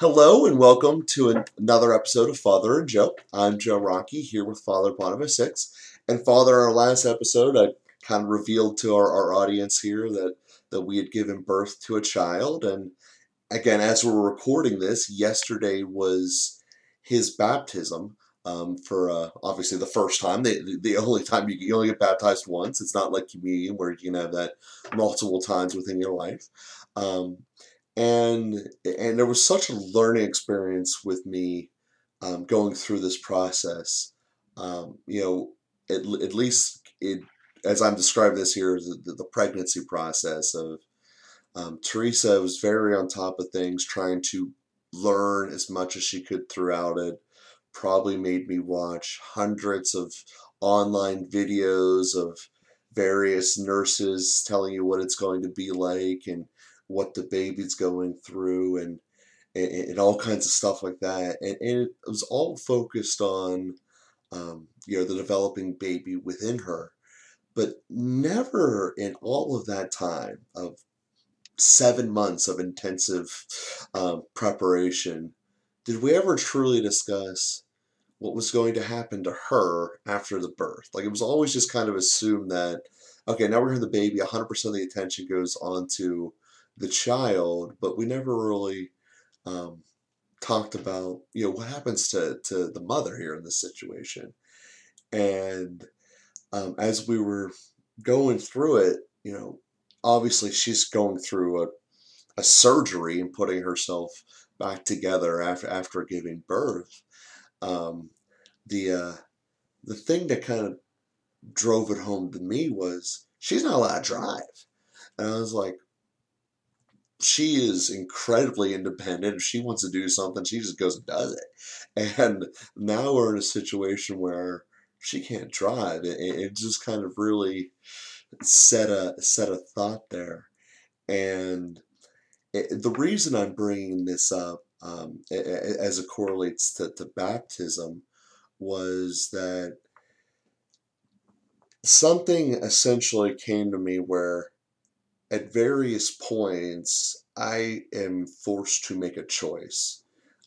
Hello and welcome to an- another episode of Father and Joe. I'm Joe Rockey here with Father Boniface Hicks. And Father, our last episode, I kind of revealed to our, our audience here that, that we had given birth to a child. And again, as we're recording this, yesterday was his baptism um, for uh, obviously the first time. The, the only time you, you only get baptized once. It's not like communion where you can have that multiple times within your life. Um, and and there was such a learning experience with me um, going through this process. Um, you know, at, at least it, as I'm describing this here, the, the pregnancy process of um, Teresa was very on top of things, trying to learn as much as she could throughout it. Probably made me watch hundreds of online videos of various nurses telling you what it's going to be like and what the baby's going through and and, and all kinds of stuff like that. And, and it was all focused on um, you know the developing baby within her, but never in all of that time of seven months of intensive um, preparation did we ever truly discuss what was going to happen to her after the birth. Like it was always just kind of assumed that okay, now we're having the baby, 100% of the attention goes on to the child, but we never really um, talked about you know what happens to to the mother here in this situation. And um, as we were going through it, you know, obviously she's going through a a surgery and putting herself back together after after giving birth. Um, the uh, the thing that kind of drove it home to me was she's not allowed to drive, and I was like, she is incredibly independent. If she wants to do something, she just goes and does it. And now we're in a situation where she can't drive. It, it just kind of really set a set a thought there. And it, the reason I'm bringing this up um, as it correlates to, to baptism was that something essentially came to me where at various points, I am forced to make a choice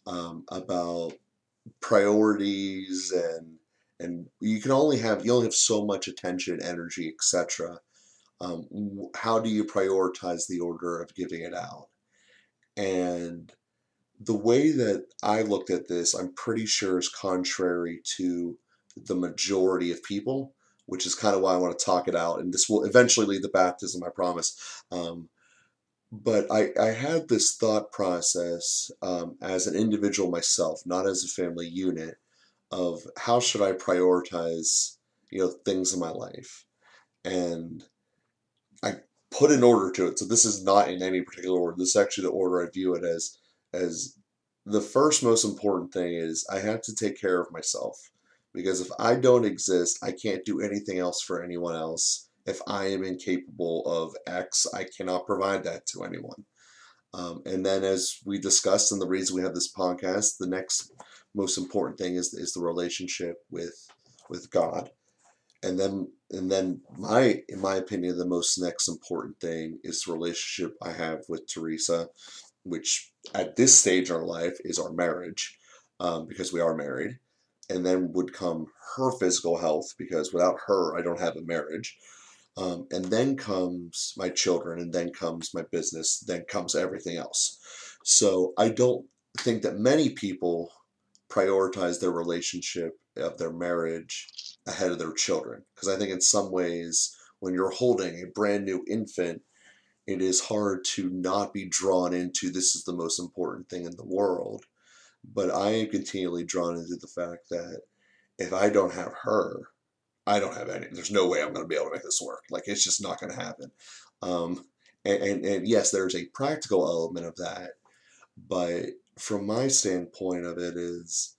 um, about priorities and and you can only have you only have so much attention, energy, etc. Um, how do you prioritize the order of giving it out? And the way that I looked at this, I'm pretty sure is contrary to the majority of people which is kind of why I want to talk it out. And this will eventually lead to baptism, I promise. Um, but I, I had this thought process um, as an individual myself, not as a family unit, of how should I prioritize, you know, things in my life, and I put an order to it. So this is not in any particular order. This is actually the order I view it as. As the first most important thing is I have to take care of myself. Because if I don't exist, I can't do anything else for anyone else. If I am incapable of X, I cannot provide that to anyone. Um, and then, as we discussed, and the reason we have this podcast, the next most important thing is is the relationship with with God. And then, and then, my in my opinion, the most next important thing is the relationship I have with Teresa, which at this stage in our life is our marriage, um, because we are married and then would come her physical health because without her I don't have a marriage. Um, and then comes my children, and then comes my business, then comes everything else. So I don't think that many people prioritize their relationship of their marriage ahead of their children. Because I think in some ways, when you're holding a brand new infant, it is hard to not be drawn into this is the most important thing in the world but I am continually drawn into the fact that if I don't have her, I don't have any. There's no way I'm going to be able to make this work. Like it's just not going to happen. Um, and, and, and yes, there's a practical element of that, but from my standpoint of it is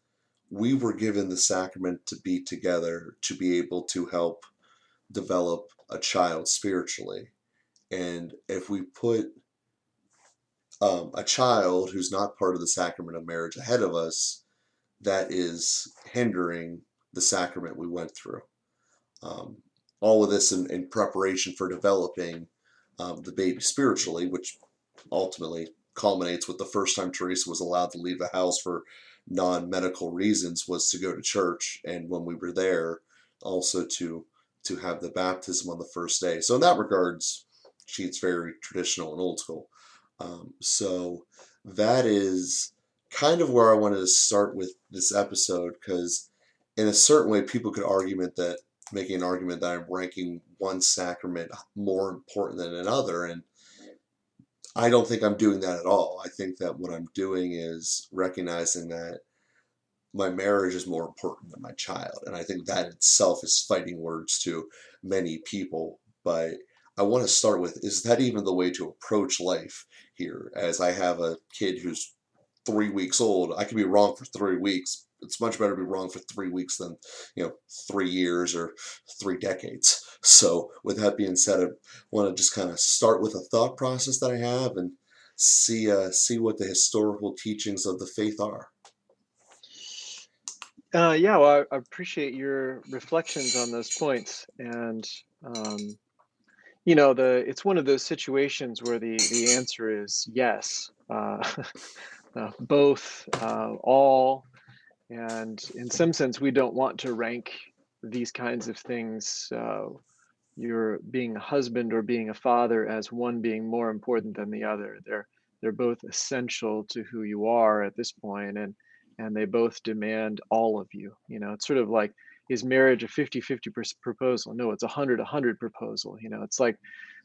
we were given the sacrament to be together to be able to help develop a child spiritually. And if we put um, a child who's not part of the sacrament of marriage ahead of us that is hindering the sacrament we went through. Um, all of this in, in preparation for developing um, the baby spiritually, which ultimately culminates with the first time Teresa was allowed to leave the house for non-medical reasons was to go to church. And when we were there also to to have the baptism on the first day. So in that regards she's very traditional and old school um, so that is kind of where I wanted to start with this episode because in a certain way people could argument that making an argument that I'm ranking one sacrament more important than another and I don't think I'm doing that at all. I think that what I'm doing is recognizing that my marriage is more important than my child. And I think that itself is fighting words to many people. But I want to start with is that even the way to approach life here? As I have a kid who's three weeks old, I could be wrong for three weeks. It's much better to be wrong for three weeks than, you know, three years or three decades. So, with that being said, I want to just kind of start with a thought process that I have and see uh, see what the historical teachings of the faith are. Uh, yeah, well, I, appreciate your reflections on those points, and um, you know, the it's one of those situations where the the answer is yes, uh, uh, both, uh, all, and in some sense, we don't want to rank these kinds of things. Uh, you're being a husband or being a father as one being more important than the other. They're they're both essential to who you are at this point, and and they both demand all of you. You know, it's sort of like is marriage a 50-50 proposal? No, it's a 100-100 proposal. You know, it's like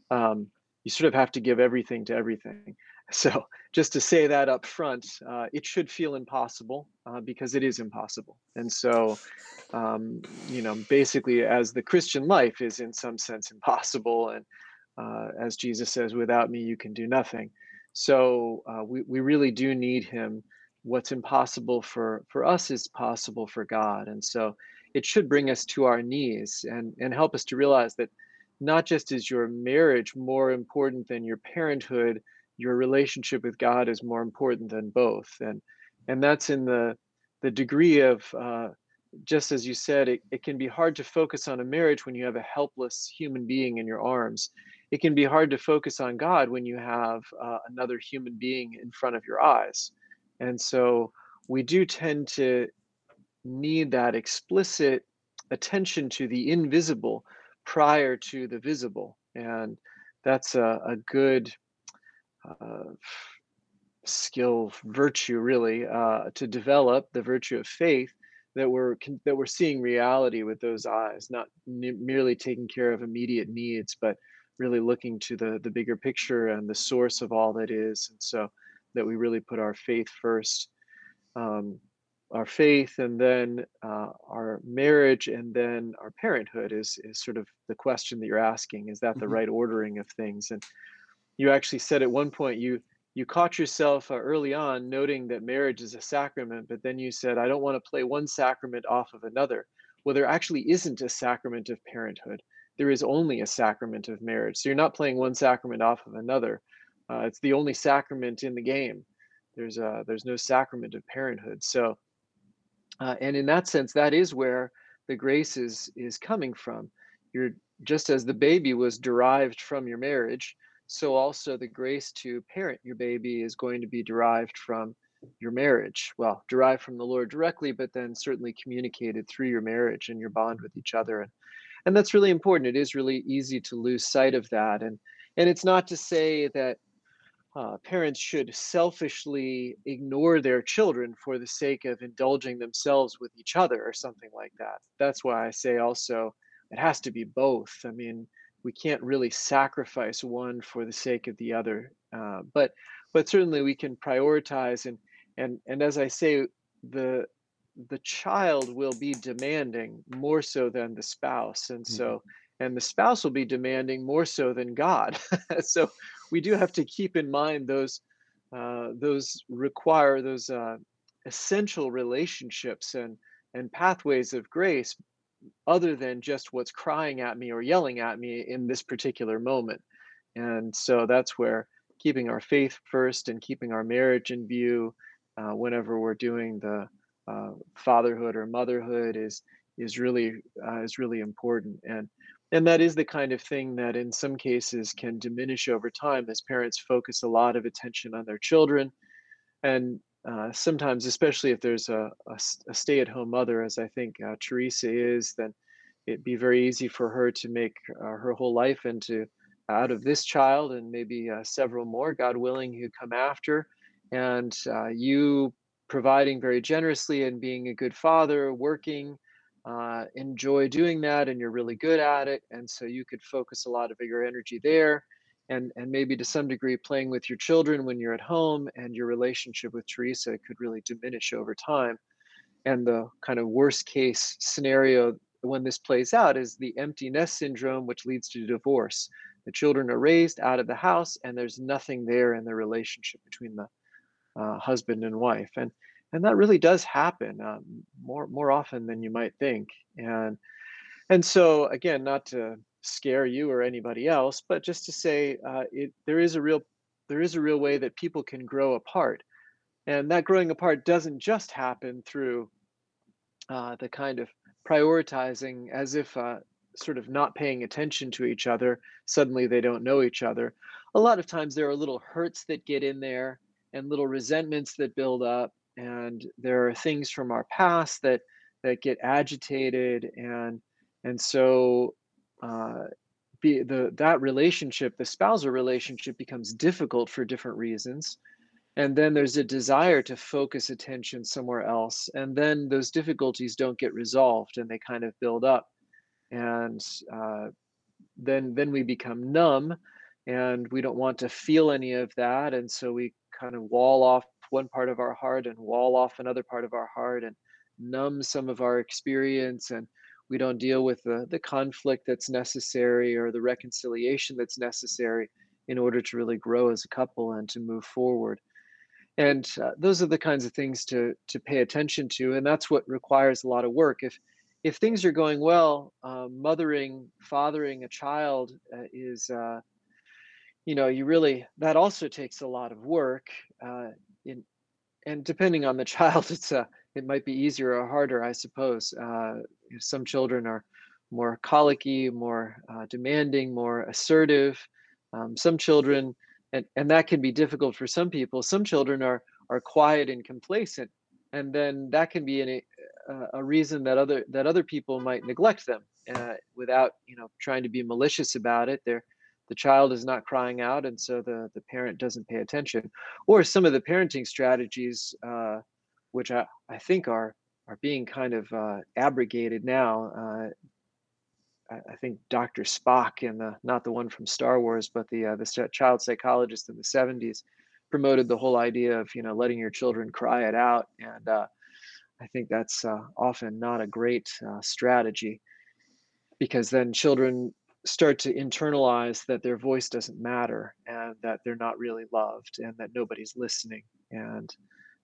um, you sort of have to give everything to everything. So just to say that up front, uh, it should feel impossible uh, because it is impossible. And so, um, you know, basically, as the Christian life is in some sense impossible, and uh, as Jesus says, "Without me, you can do nothing." So uh, we we really do need Him. What's impossible for for us is possible for God, and so it should bring us to our knees and and help us to realize that not just is your marriage more important than your parenthood your relationship with God is more important than both. And and that's in the the degree of uh, just as you said, it, it can be hard to focus on a marriage when you have a helpless human being in your arms. It can be hard to focus on God when you have uh, another human being in front of your eyes. And so we do tend to need that explicit attention to the invisible prior to the visible. And that's a, a good uh, skill, virtue, really, uh, to develop the virtue of faith that we're that we're seeing reality with those eyes, not merely taking care of immediate needs, but really looking to the the bigger picture and the source of all that is, and so that we really put our faith first. Um, our faith and then uh, our marriage and then our parenthood is is sort of the question that you're asking is that the mm-hmm. right ordering of things and you actually said at one point you you caught yourself uh, early on noting that marriage is a sacrament, but then you said, I don't want to play one sacrament off of another. Well, there actually isn't a sacrament of parenthood. There is only a sacrament of marriage. So you're not playing one sacrament off of another. Uh, it's the only sacrament in the game. There's a, there's no sacrament of parenthood. So, uh, and in that sense, that is where the grace is is coming from. You're just as the baby was derived from your marriage so also the grace to parent your baby is going to be derived from your marriage. Well derived from the lord directly but then certainly communicated through your marriage and your bond with each other. And and that's really important. It is really easy to lose sight of that. And and it's not to say that uh, parents should selfishly ignore their children for the sake of indulging themselves with each other or something like that that's why i say also it has to be both i mean we can't really sacrifice one for the sake of the other. Uh, but but certainly we can prioritize and and and as I say, the the child will be demanding more so than the spouse, and so mm-hmm. and the spouse will be demanding more so than God. so we do have to keep in mind those uh, those require those uh, essential relationships and and pathways of grace other than just what's crying at me or yelling at me in this particular moment. And so that's where keeping our faith first and keeping our marriage in view uh, whenever we're doing the uh, fatherhood or motherhood is is really uh, is really important. And and that is the kind of thing that in some cases can diminish over time as parents focus a lot of attention on their children. And uh, sometimes especially if there's a stay-at-home mother as i think uh, teresa is then it'd be very easy for her to make uh, her whole life into out of this child and maybe uh, several more god willing who come after. And uh, you providing very generously and being a good father working uh, enjoy doing that and you're really good at it and so you could focus a lot of your energy there and and maybe to some degree playing with your children when you're at home and your relationship with teresa could really diminish over time. And the kind of worst case scenario when this plays out is the empty nest syndrome which leads to divorce. The children are raised out of the house and there's nothing there in the relationship between the uh, husband and wife. And and that really does happen um, more more often than you might think and and so again not to scare you or anybody else but just to say uh, it there is a real there is a real way that people can grow apart and that growing apart doesn't just happen through uh, the kind of prioritizing as if uh, sort of not paying attention to each other suddenly they don't know each other. A lot of times there are little hurts that get in there and little resentments that build up and there are things from our past that that get agitated and and so uh, be the that relationship the spousal relationship becomes difficult for different reasons and then there's a desire to focus attention somewhere else and then those difficulties don't get resolved and they kind of build up and uh, then then we become numb and we don't want to feel any of that and so we kind of wall off one part of our heart and wall off another part of our heart and numb some of our experience and we don't deal with the, the conflict that's necessary or the reconciliation that's necessary in order to really grow as a couple and to move forward. And uh, those are the kinds of things to to pay attention to and that's what requires a lot of work. If if things are going well um, mothering fathering a child uh, is uh, you know you really that also takes a lot of work uh, and depending on the child it's uh, it might be easier or harder i suppose. Uh, some children are more colicky more uh, demanding more assertive um, some children and and that can be difficult for some people. Some children are are quiet and complacent and then that can be an, a, a reason that other that other people might neglect them uh, without you know trying to be malicious about it. They're the child is not crying out and so the the parent doesn't pay attention or some of the parenting strategies uh, which I, I think are are being kind of uh, abrogated now uh, I, I think Dr. Spock and the not the one from Star Wars but the uh, the child psychologist in the 70s promoted the whole idea of you know letting your children cry it out and uh, I think that's often not a great strategy because then children start to internalize that their voice doesn't matter and that they're not really loved and that nobody's listening and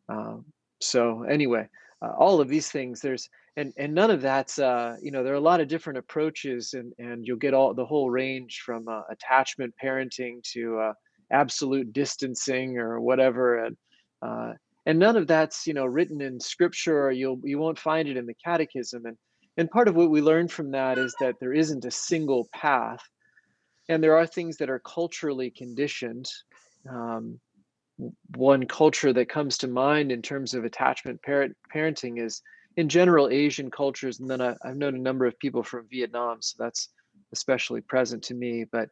um, so anyway uh, all of these things there's and and none of that's uh, you know there are a lot of different approaches and and you'll get all the whole range from uh, attachment parenting to uh, absolute distancing or whatever and uh, and none of that's you know written in scripture or you'll you won't find it in the catechism and and part of what we learn from that is that there isn't a single path and there are things that are culturally conditioned um, one culture that comes to mind in terms of attachment parent, parenting is in general asian cultures and then I, i've known a number of people from vietnam so that's especially present to me but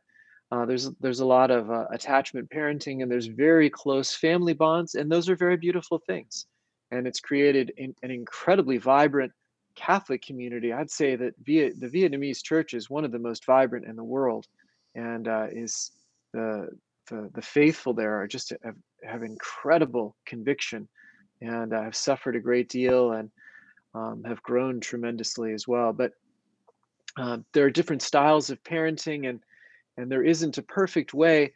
uh, there's there's a lot of uh, attachment parenting and there's very close family bonds and those are very beautiful things. And it's created in, an incredibly vibrant catholic community i'd say that the vietnamese church is one of the most vibrant in the world and uh, is the, the the faithful there are just have, have incredible conviction and uh, have suffered a great deal and um, have grown tremendously as well. But uh, there are different styles of parenting and and there isn't a perfect way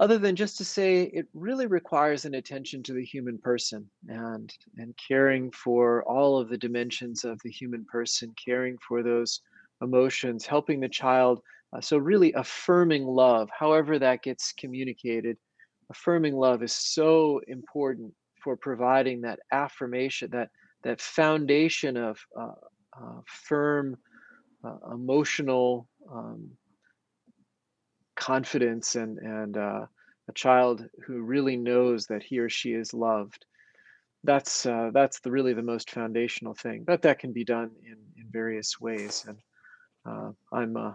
other than just to say it really requires an attention to the human person and and caring for all of the dimensions of the human person caring for those emotions helping the child uh, so really affirming love however that gets communicated affirming love is so important for providing that affirmation that that foundation of uh, uh, firm uh, emotional um, confidence and and uh, a child who really knows that he or she is loved. That's uh, that's the really the most foundational thing. But that can be done in in various ways. And uh, I'm uh,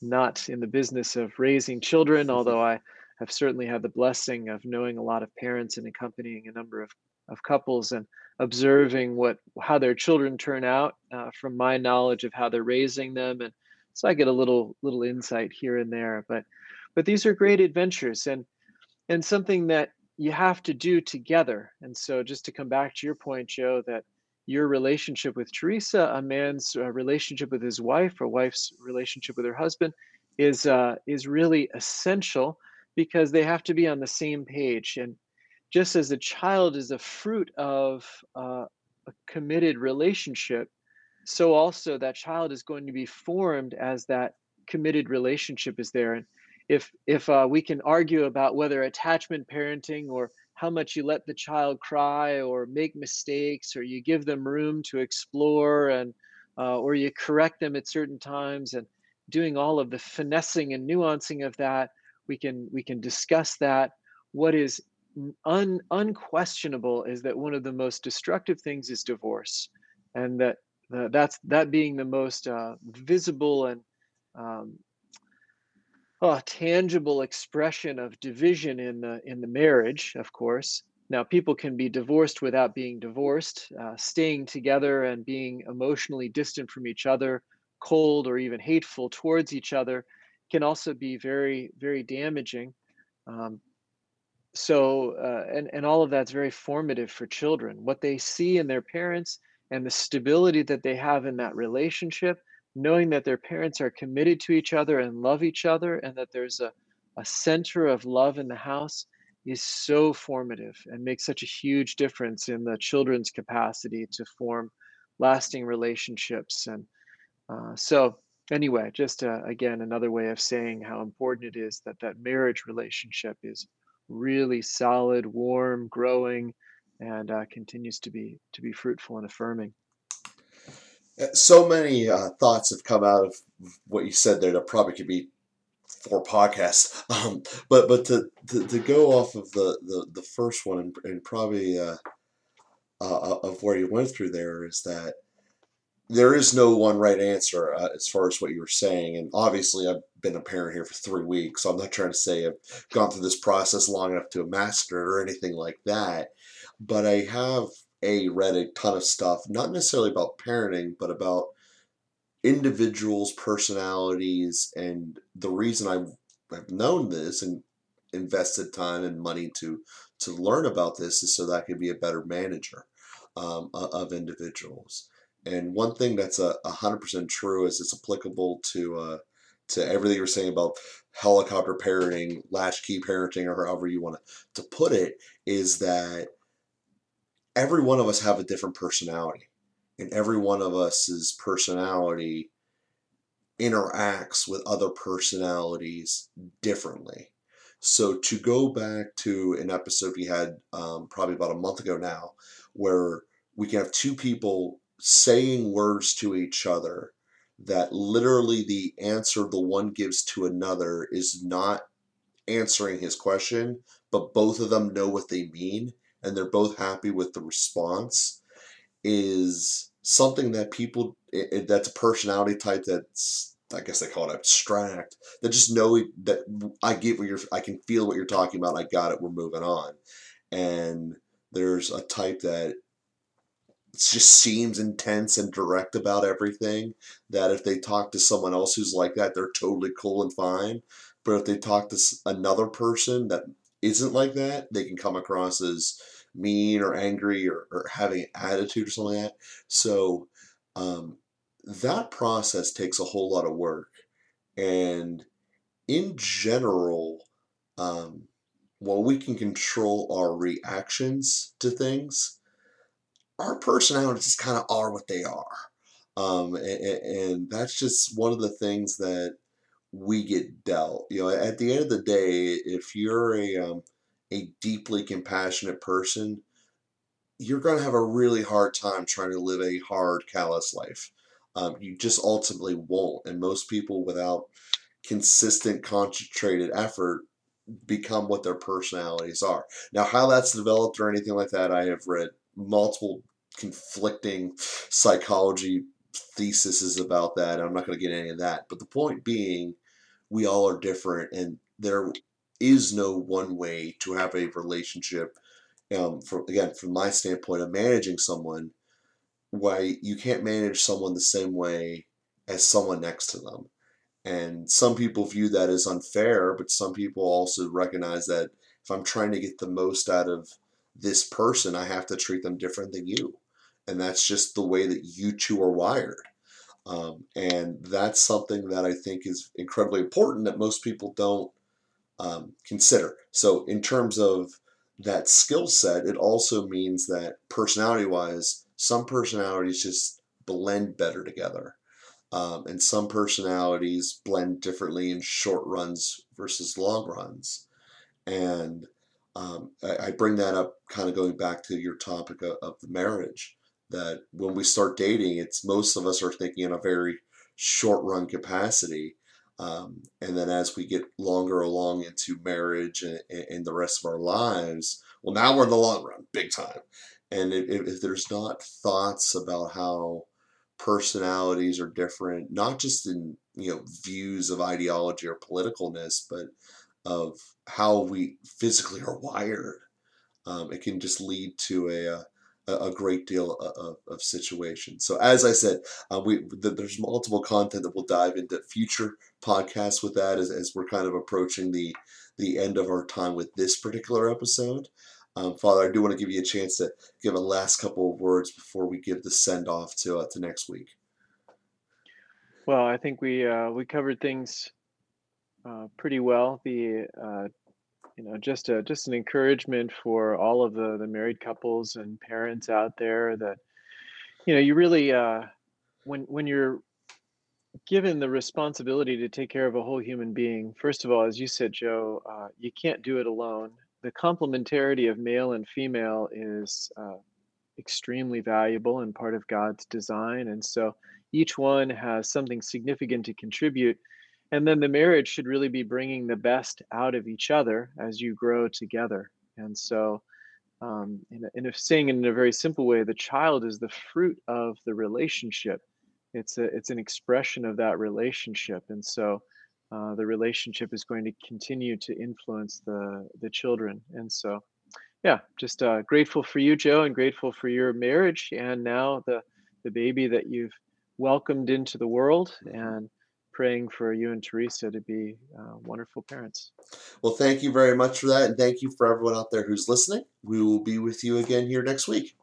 not in the business of raising children, although I have certainly had the blessing of knowing a lot of parents and accompanying a number of, of couples and observing what how their children turn out uh, from my knowledge of how they're raising them and so i get a little little insight here and there but but these are great adventures and and something that you have to do together and so just to come back to your point joe that your relationship with teresa a man's uh, relationship with his wife a wife's relationship with her husband is uh, is really essential because they have to be on the same page and just as a child is a fruit of uh, a committed relationship, so also that child is going to be formed as that committed relationship is there. And if if uh, we can argue about whether attachment parenting or how much you let the child cry or make mistakes or you give them room to explore and uh, or you correct them at certain times and doing all of the finessing and nuancing of that we can we can discuss that. What is un, unquestionable is that one of the most destructive things is divorce, and that uh, that's that being the most uh, visible and um, oh, tangible expression of division in the in the marriage. Of course, now people can be divorced without being divorced, uh, staying together and being emotionally distant from each other, cold or even hateful towards each other, can also be very very damaging. Um, so uh, and and all of that's very formative for children what they see in their parents and the stability that they have in that relationship knowing that their parents are committed to each other and love each other and that there's a, a center of love in the house is so formative and makes such a huge difference in the children's capacity to form lasting relationships and uh, so anyway just uh, again another way of saying how important it is that that marriage relationship is really solid, warm, growing, and uh, continues to be to be fruitful and affirming. Uh, so many uh, thoughts have come out of what you said there that probably could be four podcasts. Um, but but to, to, to go off of the, the, the first one and, probably uh, uh, of where you went through there is that there is no one right answer uh, as far as what you were saying. And obviously, I've been a parent here for three weeks, so I'm not trying to say I've gone through this process long enough to have mastered it or anything like that. But I have a read a ton of stuff, not necessarily about parenting, but about individuals' personalities. And the reason I've, I've known this and invested time and money to to learn about this is so that I can be a better manager um, of individuals. And one thing that's a hundred percent true is it's applicable to uh, to everything you're saying about helicopter parenting, latchkey parenting, or however you want to, to put it, is that every one of us have a different personality, and every one of us's personality interacts with other personalities differently. So to go back to an episode we had um, probably about a month ago now, where we can have two people saying words to each other that literally the answer the one gives to another is not answering his question, but both of them know what they mean and they're both happy with the response is something that people it, that's a personality type that's I guess they call it abstract that just know that I get what you're I can feel what you're talking about I got it we're moving on. And there's a type that just seems intense and direct about everything that if they talk to someone else who's like that they're totally cool and fine. But if they talk to another person that isn't like that they can come across as mean or angry or, or having an attitude or something like that so um, that process takes a whole lot of work and in general um, while we can control our reactions to things our personalities just kind of are what they are. Um, and, and, that's just one of the things that we get dealt. You know, at the end of the day, if you're a um, a deeply compassionate person, you're going to have a really hard time trying to live a hard, callous life. Um, you just ultimately won't. And most people, without consistent, concentrated effort, become what their personalities are. Now, how that's developed or anything like that, I have read multiple conflicting psychology theses about that. I'm not going to get any of that. But the point being, we all are different, and there is no one way to have a relationship. Um, from again, from my standpoint of managing someone, why you can't manage someone the same way as someone next to them. And some people view that as unfair, but some people also recognize that if I'm trying to get the most out of this person, I have to treat them different than you. And that's just the way that you two are wired. Um, and that's something that I think is incredibly important that most people don't um, consider. So, in terms of that skill set, it also means that personality wise, some personalities just blend better together. Um, and some personalities blend differently in short runs versus long runs. And um, I, I, bring that up kind of going back to your topic of, of the marriage that when we start dating, it's most of us are thinking in a very short run capacity. Um, and then as we get longer along into marriage and, and, the rest of our lives, well, now we're in the long run, big time. And if, if there's not thoughts about how personalities are different, not just in you know views of ideology or politicalness, but of how we physically are wired, um, it can just lead to a, uh, a, a great deal of, of, situations. So as I said, uh, we there's multiple content that we'll dive into future podcasts with that as, as we're kind of approaching the the end of our time with this particular episode. Um, Father, I do want to give you a chance to give a last couple of words before we give the send off to uh, to next week. Well, I think we uh, we covered things uh, pretty well. The uh, you know just a just an encouragement for all of the the married couples and parents out there that you know you really uh, when when you're given the responsibility to take care of a whole human being first of all as you said joe uh, you can't do it alone. The complementarity of male and female is uh, extremely valuable and part of god's design. And so each one has something significant to contribute and then the marriage should really be bringing the best out of each other as you grow together. And so um, in, a, in a saying in a very simple way the child is the fruit of the relationship. It's a it's an expression of that relationship. And so uh, the relationship is going to continue to influence the the children. And so yeah just uh, grateful for you joe and grateful for your marriage and now the the baby that you've welcomed into the world. And praying for you and Teresa to be uh, wonderful parents. Well, thank you very much for that. And thank you for everyone out there who's listening. We will be with you again here next week.